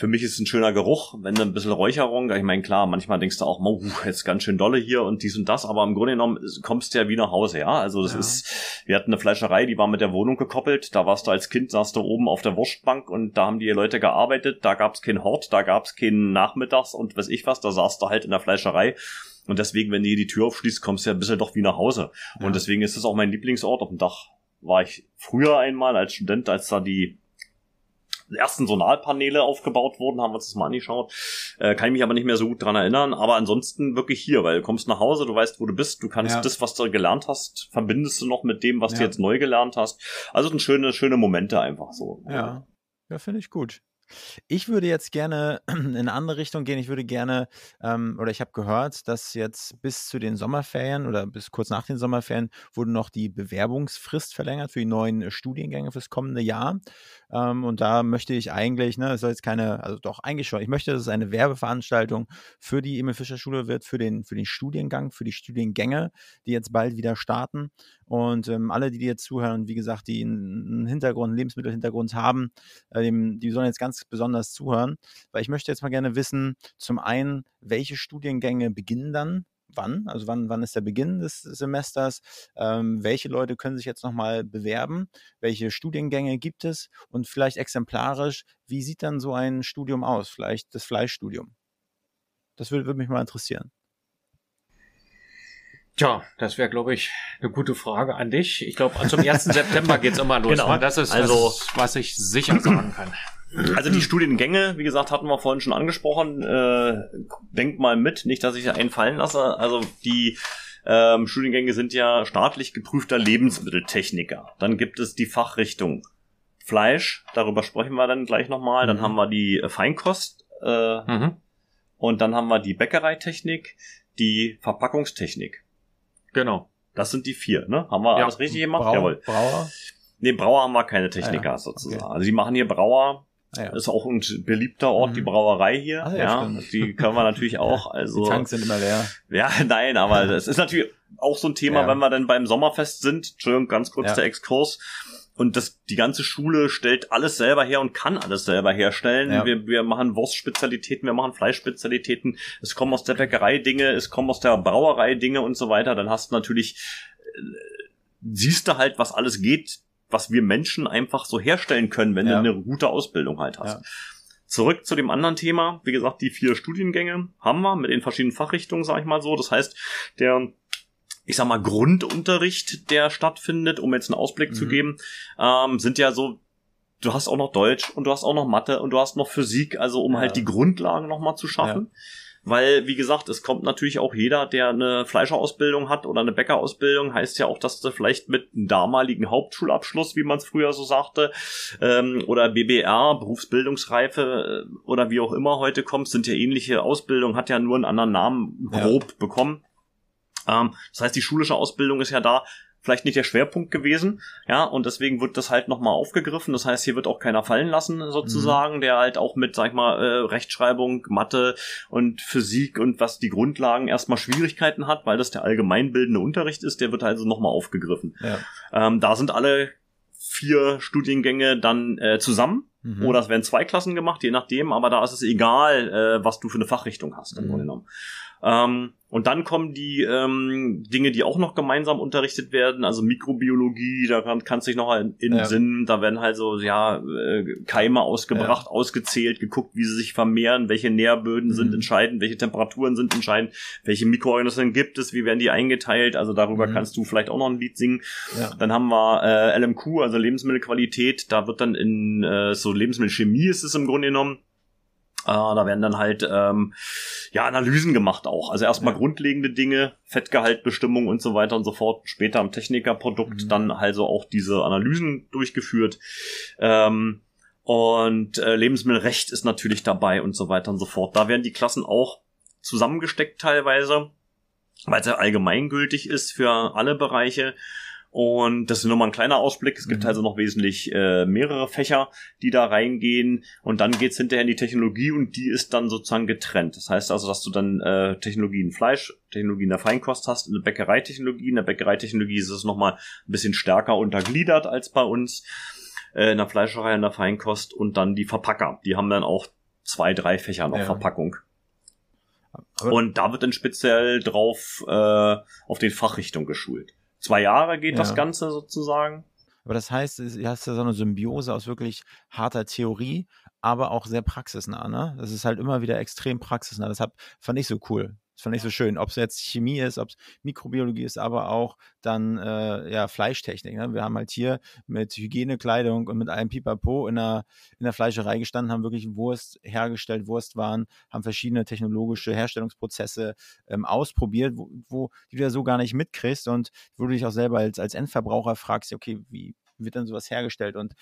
Für mich ist es ein schöner Geruch, wenn du ein bisschen Räucherung, ich meine, klar, manchmal denkst du auch, oh, jetzt ganz schön dolle hier und dies und das, aber im Grunde genommen kommst du ja wie nach Hause, ja. Also das Ja. ist, wir hatten eine Fleischerei, die war mit der Wohnung gekoppelt, da warst du als Kind, saßt du oben auf der Wurstbank und da haben die Leute gearbeitet, da gab's kein Hort, da gab's keinen Nachmittags und weiß ich was, da saßt du halt in der Fleischerei. Und deswegen, wenn du hier die Tür aufschließt, kommst du ja ein bisschen doch wie nach Hause. Ja. Und deswegen ist es auch mein Lieblingsort. Auf dem Dach war ich früher einmal als Student, als da die ersten Solarpaneele aufgebaut wurden, haben wir uns das mal angeschaut. Äh, kann ich mich aber nicht mehr so gut dran erinnern. Aber ansonsten wirklich hier, weil du kommst nach Hause, du weißt, wo du bist, du kannst Ja. das, was du gelernt hast, verbindest du noch mit dem, was du Ja. jetzt neu gelernt hast. Also sind schöne, schöne Momente einfach so. Ja, ja finde ich gut. Ich würde jetzt gerne in eine andere Richtung gehen. Ich würde gerne, ähm, oder ich habe gehört, dass jetzt bis zu den Sommerferien oder bis kurz nach den Sommerferien wurde noch die Bewerbungsfrist verlängert für die neuen äh, Studiengänge fürs kommende Jahr. Ähm, und da möchte ich eigentlich, ne, es soll jetzt keine, also doch eigentlich schon, ich möchte, dass es eine Werbeveranstaltung für die Emil Fischer Schule wird, für den, für den Studiengang, für die Studiengänge, die jetzt bald wieder starten. Und ähm, alle, die dir jetzt zuhören, wie gesagt, die einen Hintergrund, einen Lebensmittelhintergrund haben, äh, die sollen jetzt ganz besonders zuhören, weil ich möchte jetzt mal gerne wissen, zum einen, welche Studiengänge beginnen dann? Wann? Also wann, wann ist der Beginn des Semesters? Ähm, welche Leute können sich jetzt nochmal bewerben? Welche Studiengänge gibt es? Und vielleicht exemplarisch, wie sieht dann so ein Studium aus? Vielleicht das Fleischstudium. Das würde, würde mich mal interessieren. Tja, das wäre, glaube ich, eine gute Frage an dich. Ich glaube, zum 1. September geht's immer los. Genau. ne? Das ist Also- das, was ich sicher sagen kann. Also die Studiengänge, wie gesagt, hatten wir vorhin schon angesprochen. Äh, denkt mal mit, nicht, dass ich einen fallen lasse. Also die ähm, Studiengänge sind ja staatlich geprüfter Lebensmitteltechniker. Dann gibt es die Fachrichtung Fleisch, darüber sprechen wir dann gleich nochmal. Dann Mhm. haben wir die äh, Feinkost äh, Mhm. und dann haben wir die Bäckereitechnik, die Verpackungstechnik. Genau. Das sind die vier, ne? Haben wir Ja. alles richtig gemacht? Brau, Jawohl. Brauer? Nee, Brauer haben wir keine Techniker Ah ja, sozusagen. okay. Also die machen hier Brauer, Ah, ja. ist auch ein beliebter Ort, Mhm. die Brauerei hier. Ah, ja, ja, die können wir natürlich auch. Also Die Tanks sind immer leer. ja, nein, aber das ist natürlich auch so ein Thema, Ja. wenn wir dann beim Sommerfest sind. Entschuldigung, ganz kurz der Exkurs. Und das, die ganze Schule stellt alles selber her und kann alles selber herstellen. Ja. Wir, wir machen Wurstspezialitäten, wir machen Fleischspezialitäten. Es kommen aus der Bäckerei Dinge, es kommen aus der Brauerei Dinge und so weiter. Dann hast du natürlich, äh, siehst du halt, was alles geht, was wir Menschen einfach so herstellen können, wenn Ja. du eine gute Ausbildung halt hast. Ja. Zurück zu dem anderen Thema. Wie gesagt, die vier Studiengänge haben wir mit den verschiedenen Fachrichtungen, sag ich mal so. Das heißt, der, ich sag mal, Grundunterricht, der stattfindet, um jetzt einen Ausblick zu Mhm. geben, ähm, sind ja so, du hast auch noch Deutsch und du hast auch noch Mathe und du hast noch Physik, also um Ja. halt die Grundlagen nochmal zu schaffen. Weil, wie gesagt, es kommt natürlich auch jeder, der eine Fleischerausbildung hat oder eine Bäckerausbildung, heißt ja auch, dass du vielleicht mit einem damaligen Hauptschulabschluss, wie man es früher so sagte, ähm, oder BBR, Berufsbildungsreife äh, oder wie auch immer heute kommt, sind ja ähnliche Ausbildungen, hat ja nur einen anderen Namen Ja. grob bekommen. Ähm, das heißt, die schulische Ausbildung ist ja da vielleicht nicht der Schwerpunkt gewesen, ja, und deswegen wird das halt nochmal aufgegriffen. Das heißt, hier wird auch keiner fallen lassen, sozusagen, der halt auch mit, sag ich mal, äh, Rechtschreibung, Mathe und Physik und was die Grundlagen erstmal Schwierigkeiten hat, weil das der allgemeinbildende Unterricht ist, der wird also nochmal aufgegriffen. Ja. Ähm, da sind alle vier Studiengänge dann äh, zusammen. Mhm. Oder es werden zwei Klassen gemacht, je nachdem, aber da ist es egal, äh, was du für eine Fachrichtung hast, im Mhm. Grunde genommen. Ähm, und dann kommen die ähm, Dinge, die auch noch gemeinsam unterrichtet werden, also Mikrobiologie, da kann, kannst du dich noch in, in Ja. Sinn, da werden halt so, ja, äh, Keime ausgebracht, ausgezählt, geguckt, wie sie sich vermehren, welche Nährböden sind Mhm. entscheidend, welche Temperaturen sind entscheidend, welche Mikroorganismen gibt es, wie werden die eingeteilt, also darüber Mhm. kannst du vielleicht auch noch ein Lied singen. Ja. Dann haben wir äh, LMQ, also Lebensmittelqualität, da wird dann in äh, so Lebensmittelchemie ist es im Grunde genommen. Äh, da werden dann halt ähm, ja Analysen gemacht auch. Also erstmal Ja. grundlegende Dinge, Fettgehaltbestimmung und so weiter und so fort. Später am Technikerprodukt Mhm. dann also auch diese Analysen durchgeführt. Ähm, und äh, Lebensmittelrecht ist natürlich dabei und so weiter und so fort. Da werden die Klassen auch zusammengesteckt teilweise, weil es ja allgemeingültig ist für alle Bereiche. Und das ist nur mal ein kleiner Ausblick. Es gibt Mhm. also noch wesentlich äh, mehrere Fächer, die da reingehen. Und dann geht's hinterher in die Technologie und die ist dann sozusagen getrennt. Das heißt also, dass du dann äh, Technologie in Fleisch, Technologie in der Feinkost hast, eine Bäckereitechnologie. In der Bäckereitechnologie ist es nochmal ein bisschen stärker untergliedert als bei uns. Äh, in der Fleischerei, in der Feinkost und dann die Verpacker. Die haben dann auch zwei, drei Fächer noch Ja. Verpackung. Aber- Und da wird dann speziell drauf äh, auf den Fachrichtung geschult. Zwei Jahre geht Ja. das Ganze sozusagen. Aber das heißt, es- du hast ja so eine Symbiose aus wirklich harter Theorie, aber auch sehr praxisnah. Ne? Das ist halt immer wieder extrem praxisnah. Das hab, fand ich so cool. Das fand ich so schön. Ob es jetzt Chemie ist, ob es Mikrobiologie ist, aber auch dann äh, ja Fleischtechnik. Ne? Wir haben halt hier mit Hygienekleidung und mit allem Pipapo in der, in der Fleischerei gestanden, haben wirklich Wurst hergestellt, Wurstwaren, haben verschiedene technologische Herstellungsprozesse ähm, ausprobiert, wo, wo die du ja so gar nicht mitkriegst und wo du dich auch selber als, als Endverbraucher fragst, okay, wie wird denn sowas hergestellt? Und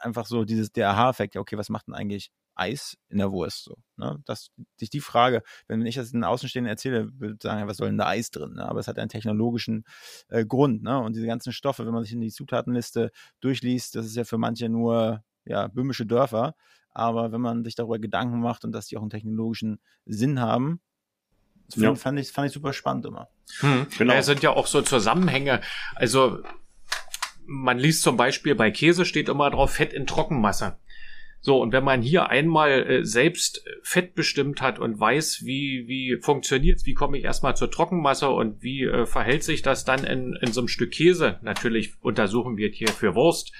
einfach so dieses, der Aha-Effekt, ja, okay, was macht denn eigentlich Eis in der Wurst? So, ne? Das sich die Frage, wenn ich das den Außenstehenden erzähle, würde ich sagen, ja, was soll denn da Eis drin? Ne? Aber es hat einen technologischen äh, Grund, ne? Und diese ganzen Stoffe, wenn man sich in die Zutatenliste durchliest, das ist ja für manche nur ja, böhmische Dörfer. Aber wenn man sich darüber Gedanken macht und dass die auch einen technologischen Sinn haben, das Ja. fand, ich, fand ich super spannend immer. Hm. Genau. Es sind ja auch so Zusammenhänge. Also man liest zum Beispiel bei Käse steht immer drauf Fett in Trockenmasse. So, und wenn man hier einmal äh, selbst Fett bestimmt hat und weiß, wie, wie funktioniert's, wie komme ich erstmal zur Trockenmasse und wie äh, verhält sich das dann in, in so einem Stück Käse? Natürlich untersuchen wir hier für Wurst.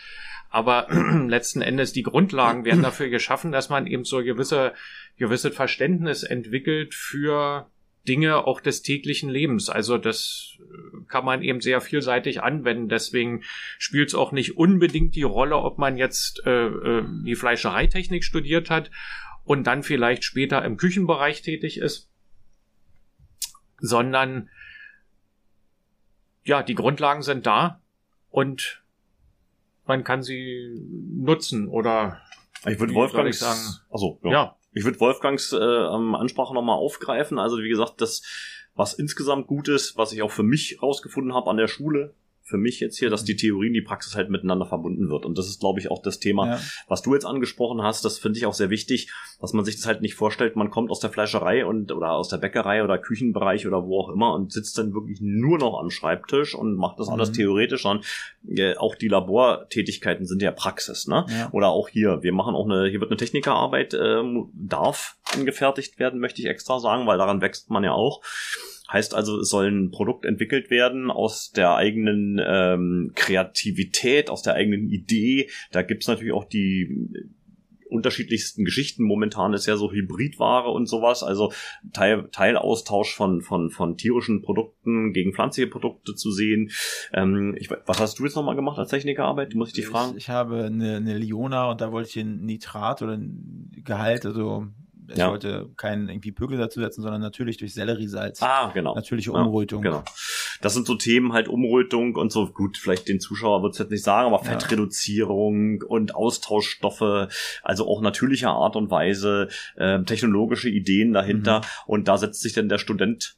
Aber letzten Endes die Grundlagen werden dafür geschaffen, dass man eben so gewisse, gewisses Verständnis entwickelt für Dinge auch des täglichen Lebens. Also das äh, kann man eben sehr vielseitig anwenden. Deswegen spielt es auch nicht unbedingt die Rolle, ob man jetzt äh, äh, die Fleischereitechnik studiert hat und dann vielleicht später im Küchenbereich tätig ist, sondern ja, die Grundlagen sind da und man kann sie nutzen oder Ich würde ich sagen? also ja. ja, Ich würde Wolfgangs äh, ähm, Ansprache nochmal aufgreifen. Also wie gesagt, das, was insgesamt gut ist, was ich auch für mich rausgefunden habe an der Schule, für mich jetzt hier, dass die Theorie und die Praxis halt miteinander verbunden wird. Und das ist, glaube ich, auch das Thema, Ja. was du jetzt angesprochen hast. Das finde ich auch sehr wichtig, dass man sich das halt nicht vorstellt, man kommt aus der Fleischerei und oder aus der Bäckerei oder Küchenbereich oder wo auch immer und sitzt dann wirklich nur noch am Schreibtisch und macht das alles Mhm. theoretisch, sondern äh, auch die Labortätigkeiten sind ja Praxis, ne? Ja. Oder auch hier, wir machen auch eine, hier wird eine Technikerarbeit, ähm, darf angefertigt werden, möchte ich extra sagen, weil daran wächst man ja auch. Heißt also, es soll ein Produkt entwickelt werden aus der eigenen ähm, Kreativität, aus der eigenen Idee. Da gibt's natürlich auch die unterschiedlichsten Geschichten. Momentan ist ja so Hybridware und sowas, also Teil, Teilaustausch von, von, von tierischen Produkten gegen pflanzliche Produkte zu sehen. Ähm, ich, was hast du jetzt nochmal gemacht als Technikerarbeit? Muss ich dich fragen? Ich, ich habe eine, eine Liona und da wollte ich ein Nitrat oder ein Gehalt, also ich Ja. wollte keinen irgendwie Pökel dazusetzen, sondern natürlich durch Selleriesalz. Ah, genau. Natürliche Ja, Umrötung. Genau. Das sind so Themen halt Umrötung und so. Gut, vielleicht den Zuschauer wird's jetzt nicht sagen, aber Ja. Fettreduzierung und Austauschstoffe, also auch natürlicher Art und Weise, ähm, technologische Ideen dahinter. Mhm. Und da setzt sich dann der Student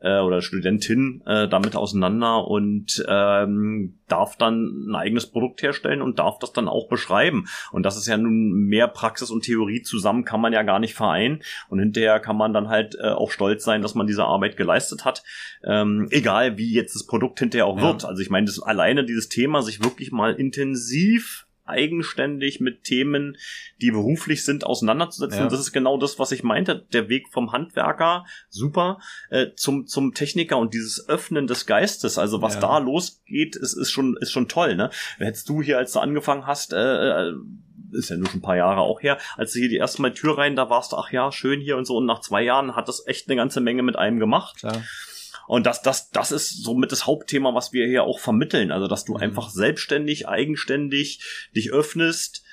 äh, oder Studentin äh, damit auseinander und ähm, darf dann ein eigenes Produkt herstellen und darf das dann auch beschreiben. Und das ist ja nun mehr Praxis und Theorie zusammen kann man ja gar nicht vereinen. Und hinterher kann man dann halt äh, auch stolz sein, dass man diese Arbeit geleistet hat. Ähm, egal wie jetzt das Produkt hinterher auch Ja. wird. Also ich meine, das alleine dieses Thema, sich wirklich mal intensiv eigenständig mit Themen, die beruflich sind, auseinanderzusetzen. Ja. Und das ist genau das, was ich meinte. Der Weg vom Handwerker, super, äh, zum, zum Techniker und dieses Öffnen des Geistes, also was Ja. da losgeht, ist, ist schon, ist schon toll, ne? Hättest du hier, als du angefangen hast, äh, äh, ist ja nur schon ein paar Jahre auch her, als du hier die erste Mal Tür rein, da warst du, ach ja, schön hier und so, und nach zwei Jahren hat das echt eine ganze Menge mit einem gemacht. Klar. Und das, das, das ist somit das Hauptthema, was wir hier auch vermitteln. Also, dass du Mhm. einfach selbstständig, eigenständig dich öffnest,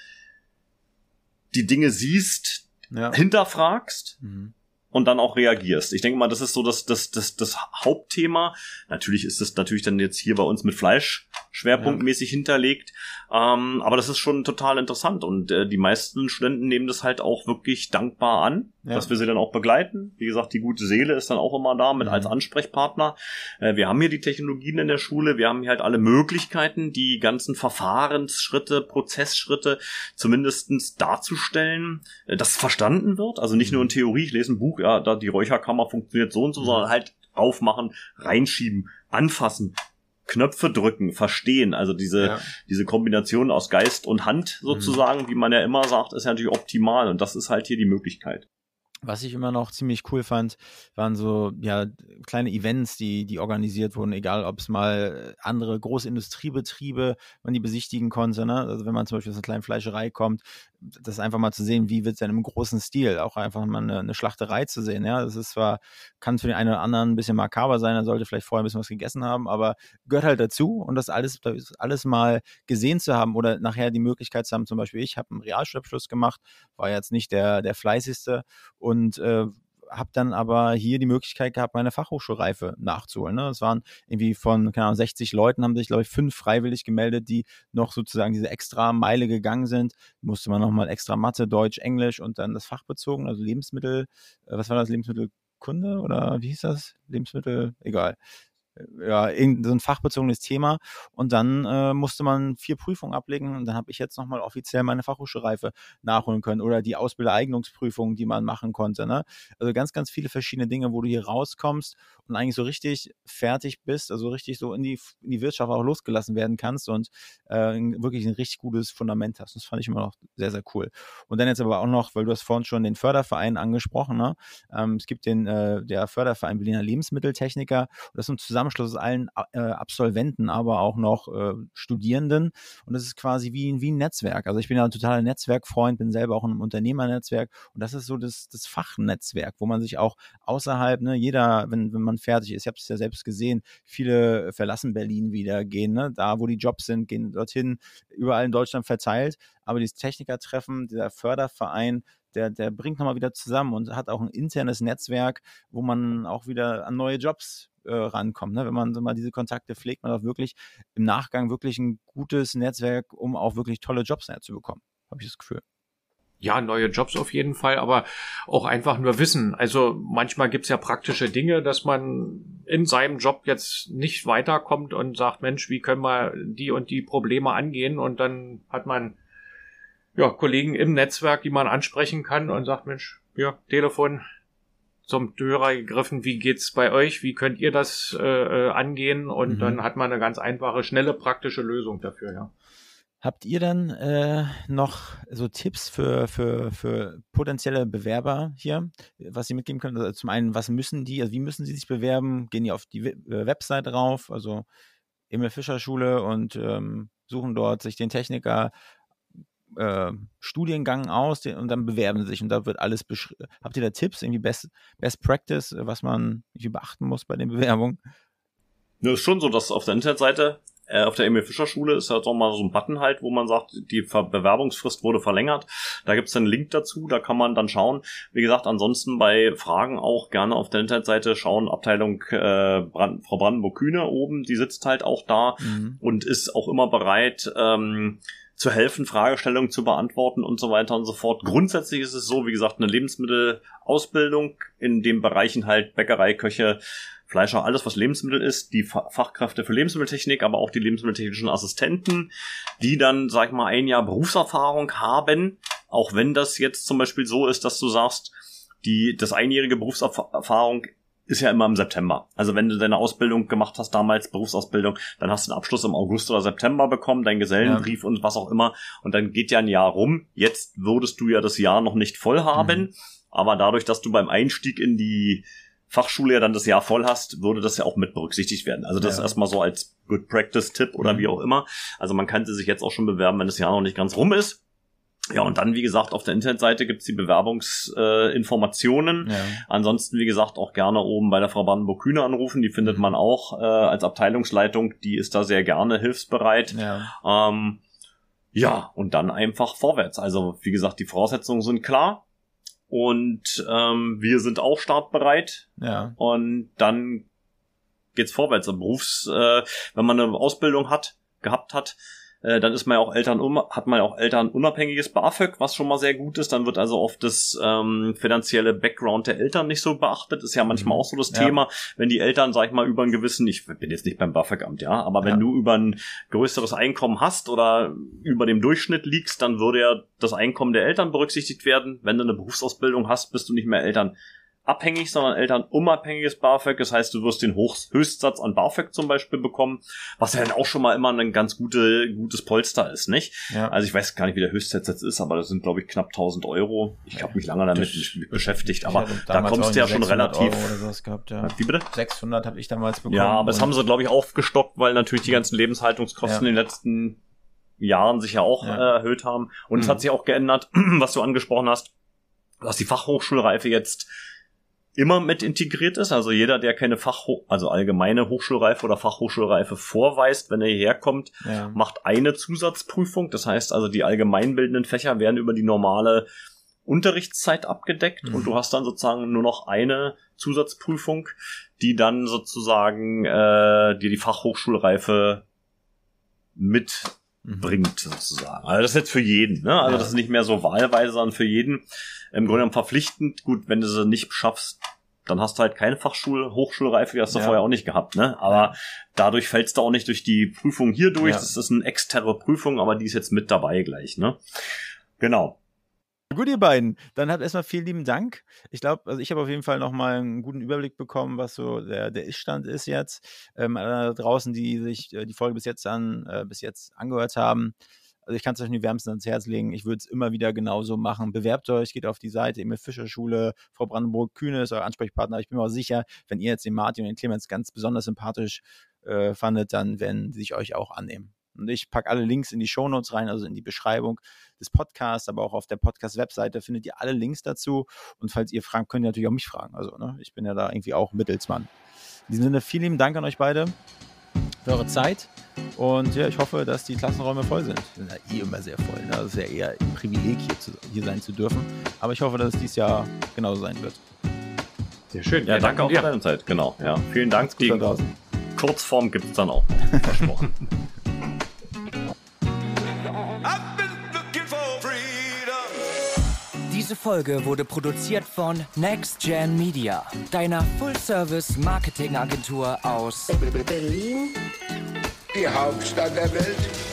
die Dinge siehst, Ja. hinterfragst Mhm. und dann auch reagierst. Ich denke mal, das ist so das, das, das, das Hauptthema. Natürlich ist es natürlich dann jetzt hier bei uns mit Fleisch schwerpunktmäßig hinterlegt. Ähm, aber das ist schon total interessant und äh, die meisten Studenten nehmen das halt auch wirklich dankbar an, Ja. dass wir sie dann auch begleiten. Wie gesagt, die gute Seele ist dann auch immer da mit Mhm. als Ansprechpartner. Äh, wir haben hier die Technologien in der Schule, wir haben hier halt alle Möglichkeiten, die ganzen Verfahrensschritte, Prozessschritte zumindestens darzustellen, äh, dass verstanden wird. Also nicht nur in Theorie, ich lese ein Buch, ja, da die Räucherkammer funktioniert so und so, Mhm. sondern halt aufmachen, reinschieben, anfassen, Knöpfe drücken, verstehen. Also diese, Ja. diese Kombination aus Geist und Hand sozusagen, wie man ja immer sagt, ist ja natürlich optimal und das ist halt hier die Möglichkeit. Was ich immer noch ziemlich cool fand, waren so ja kleine Events, die die organisiert wurden, egal ob es mal andere große Industriebetriebe, man die besichtigen konnte. Ne? Also wenn man zum Beispiel aus einer kleinen Fleischerei kommt, das einfach mal zu sehen, wie wird es denn im großen Stil, auch einfach mal eine, eine Schlachterei zu sehen. Ja, das ist zwar kann für den einen oder anderen ein bisschen makaber sein, er sollte vielleicht vorher ein bisschen was gegessen haben, aber gehört halt dazu und das alles alles mal gesehen zu haben oder nachher die Möglichkeit zu haben. Zum Beispiel ich habe einen Realschulabschluss gemacht, war jetzt nicht der der fleißigste und äh, habe dann aber hier die Möglichkeit gehabt, meine Fachhochschulreife nachzuholen. Ne? Waren irgendwie von, keine Ahnung, 60 Leuten haben sich, glaube ich, fünf freiwillig gemeldet, die noch sozusagen diese extra Meile gegangen sind. Musste man nochmal extra Mathe, Deutsch, Englisch und dann das Fach bezogen, also Lebensmittel, äh, was war das, Lebensmittelkunde oder wie hieß das? Lebensmittel, egal ja, irgendein so ein fachbezogenes Thema. Und dann äh, musste man vier Prüfungen ablegen und dann habe ich jetzt nochmal offiziell meine Fachhochschulreife nachholen können oder die Ausbildereignungsprüfung, die man machen konnte. Ne? Also ganz, ganz viele verschiedene Dinge, wo du hier rauskommst und eigentlich so richtig fertig bist, also richtig so in die, in die Wirtschaft auch losgelassen werden kannst und äh, wirklich ein richtig gutes Fundament hast. Das fand ich immer noch sehr, sehr cool. Und dann jetzt aber auch noch, weil du hast vorhin schon den Förderverein angesprochen, ne? ähm, es gibt den äh, der Förderverein Berliner Lebensmitteltechniker und das ist ein Zusammenschluss aus allen äh, Absolventen, aber auch noch äh, Studierenden. Und das ist quasi wie, wie ein Netzwerk. Also ich bin ja ein totaler Netzwerkfreund, bin selber auch in Unternehmernetzwerk. Und das ist so das, das Fachnetzwerk, wo man sich auch außerhalb, ne, jeder, wenn, wenn man fertig ist, ich habe es ja selbst gesehen, viele verlassen Berlin wieder, gehen, ne, da wo die Jobs sind, gehen dorthin, überall in Deutschland verteilt, aber dieses Technikertreffen, dieser Förderverein, der, der bringt nochmal wieder zusammen und hat auch ein internes Netzwerk, wo man auch wieder an neue Jobs äh, rankommt. Ne? Wenn man so mal diese Kontakte pflegt, man auch wirklich im Nachgang wirklich ein gutes Netzwerk, um auch wirklich tolle Jobs zu bekommen. Habe ich das Gefühl. Ja, neue Jobs auf jeden Fall, aber auch einfach nur Wissen. Also manchmal gibt's ja praktische Dinge, dass man in seinem Job jetzt nicht weiterkommt und sagt, Mensch, wie können wir die und die Probleme angehen? Und dann hat man ja Kollegen im Netzwerk, die man ansprechen kann und sagt, Mensch, ja, Telefon zum Hörer gegriffen, wie geht's bei euch? Wie könnt ihr das äh, äh, angehen? Und Mhm. dann hat man eine ganz einfache, schnelle, praktische Lösung dafür, ja. Habt ihr dann äh, noch so Tipps für, für, für potenzielle Bewerber hier, was Sie mitgeben können? Also zum einen, was müssen die, also wie müssen sie sich bewerben? Gehen die auf die äh, Website drauf, also Emil Fischer Schule und ähm, suchen dort sich den Techniker äh, Studiengang aus den, und dann bewerben sie sich und da wird alles beschrieben. Habt ihr da Tipps, irgendwie Best, Best Practice, was man beachten muss bei den Bewerbungen? Ja, ist schon so, dass auf der Internetseite, äh, auf der Emil Fischer Schule ist halt auch mal so ein Button halt, wo man sagt, die Ver Bewerbungsfrist wurde verlängert. Da gibt's einen Link dazu, da kann man dann schauen. Wie gesagt, ansonsten bei Fragen auch gerne auf der Internetseite schauen. Abteilung äh, Brand Frau Brandenburg-Kühne oben, die sitzt halt auch da Mhm. und ist auch immer bereit, ähm, zu helfen, Fragestellungen zu beantworten und so weiter und so fort. Grundsätzlich ist es so, wie gesagt, eine Lebensmittelausbildung in den Bereichen halt Bäckerei, Köche, Fleischer, alles was Lebensmittel ist, die Fa Fachkräfte für Lebensmitteltechnik, aber auch die lebensmitteltechnischen Assistenten, die dann, sag ich mal, ein Jahr Berufserfahrung haben, auch wenn das jetzt zum Beispiel so ist, dass du sagst, die, das einjährige Berufserfahrung ist ja immer im September. Also wenn du deine Ausbildung gemacht hast, damals Berufsausbildung, dann hast du einen Abschluss im August oder September bekommen, deinen Gesellenbrief ja. und was auch immer. Und dann geht ja ein Jahr rum. Jetzt würdest du ja das Jahr noch nicht voll haben. Mhm. Aber dadurch, dass du beim Einstieg in die Fachschule ja dann das Jahr voll hast, würde das ja auch mit berücksichtigt werden. Also das ja. erstmal so als Good Practice Tipp oder mhm. wie auch immer. Also man könnte sich jetzt auch schon bewerben, wenn das Jahr noch nicht ganz rum ist. Ja, und dann, wie gesagt, auf der Internetseite gibt's die Bewerbungsinformationen. Äh, ja. Ansonsten, wie gesagt, auch gerne oben bei der Frau Brandenburg-Kühne anrufen. Die findet mhm. man auch äh, als Abteilungsleitung. Die ist da sehr gerne hilfsbereit. Ja. Ähm, ja, und dann einfach vorwärts. Also, wie gesagt, die Voraussetzungen sind klar. Und ähm, wir sind auch startbereit. Ja. Und dann geht's vorwärts. Im Berufs, äh, wenn man eine Ausbildung hat, gehabt hat, äh, dann ist man ja auch Eltern hat man ja auch elternunabhängiges BAföG, was schon mal sehr gut ist. Dann wird also oft das ähm, finanzielle Background der Eltern nicht so beachtet. Ist ja manchmal mhm. auch so das ja. Thema, wenn die Eltern, sag ich mal, über einen gewissen, ich bin jetzt nicht beim BAföG-Amt, ja, aber wenn ja. du über ein größeres Einkommen hast oder über dem Durchschnitt liegst, dann würde ja das Einkommen der Eltern berücksichtigt werden. Wenn du eine Berufsausbildung hast, bist du nicht mehr Eltern abhängig, sondern Eltern unabhängiges BAföG. Das heißt, du wirst den Hoch Höchstsatz an BAföG zum Beispiel bekommen, was ja dann auch schon mal immer ein ganz gute, gutes Polster ist, nicht? Ja. Also ich weiß gar nicht, wie der Höchstsatz jetzt ist, aber das sind, glaube ich, knapp 1000 Euro. Ich habe mich lange damit das, beschäftigt, aber da kommst du ja schon relativ. Gehabt, ja. Wie bitte? 600 habe ich damals bekommen. Ja, aber das haben sie, glaube ich, aufgestockt, weil natürlich die ganzen Lebenshaltungskosten ja. in den letzten Jahren sich ja auch ja. Äh, erhöht haben. Und mhm. es hat sich auch geändert, was du angesprochen hast, dass die Fachhochschulreife jetzt immer mit integriert ist. Also jeder, der keine Fachho also allgemeine Hochschulreife oder Fachhochschulreife vorweist, wenn er hierher kommt, ja. macht eine Zusatzprüfung. Das heißt also, die allgemeinbildenden Fächer werden über die normale Unterrichtszeit abgedeckt mhm. und du hast dann sozusagen nur noch eine Zusatzprüfung, die dann sozusagen äh, dir die Fachhochschulreife mit Mhm. bringt, sozusagen. Also das ist jetzt für jeden, ne? Also ja. das ist nicht mehr so wahlweise, sondern für jeden im Grunde genommen verpflichtend. Gut, wenn du sie nicht schaffst, dann hast du halt keine Fachschul Hochschulreife, die hast du ja. vorher auch nicht gehabt, ne? Aber dadurch fällst du auch nicht durch die Prüfung hier durch. Ja. Das ist eine externe Prüfung, aber die ist jetzt mit dabei gleich, ne? Genau. Gut, ihr beiden. Dann habt erstmal vielen lieben Dank. Ich glaube, also ich habe auf jeden Fall nochmal einen guten Überblick bekommen, was so der, der Iststand ist jetzt. Ähm, da draußen, die sich äh, die Folge bis jetzt an, äh, bis jetzt angehört haben. Also ich kann es euch nur wärmstens ans Herz legen. Ich würde es immer wieder genauso machen. Bewerbt euch, geht auf die Seite Emil Fischer Schule, Frau Brandenburg Kühne ist euer Ansprechpartner. Ich bin mir auch sicher, wenn ihr jetzt den Martin und den Clemens ganz besonders sympathisch äh, fandet, dann werden sie sich euch auch annehmen. Und ich packe alle Links in die Shownotes rein, also in die Beschreibung des Podcasts, aber auch auf der Podcast-Webseite findet ihr alle Links dazu. Und falls ihr fragt, könnt ihr natürlich auch mich fragen. Also, ne, ich bin ja da irgendwie auch Mittelsmann. In diesem Sinne, vielen lieben Dank an euch beide für eure Zeit. Und ja, ich hoffe, dass die Klassenräume voll sind. Die sind ja eh immer sehr voll. Ne? Das ist ja eher ein Privileg, hier, zu, hier sein zu dürfen. Aber ich hoffe, dass es dieses Jahr genauso sein wird. Sehr schön. Ja, ja danke auch für deine Zeit. Genau. Ja, vielen Dank. Die Kurzform gibt es dann auch. Versprochen. Diese Folge wurde produziert von Next Gen Media, deiner Full-Service-Marketing-Agentur aus Berlin, die Hauptstadt der Welt.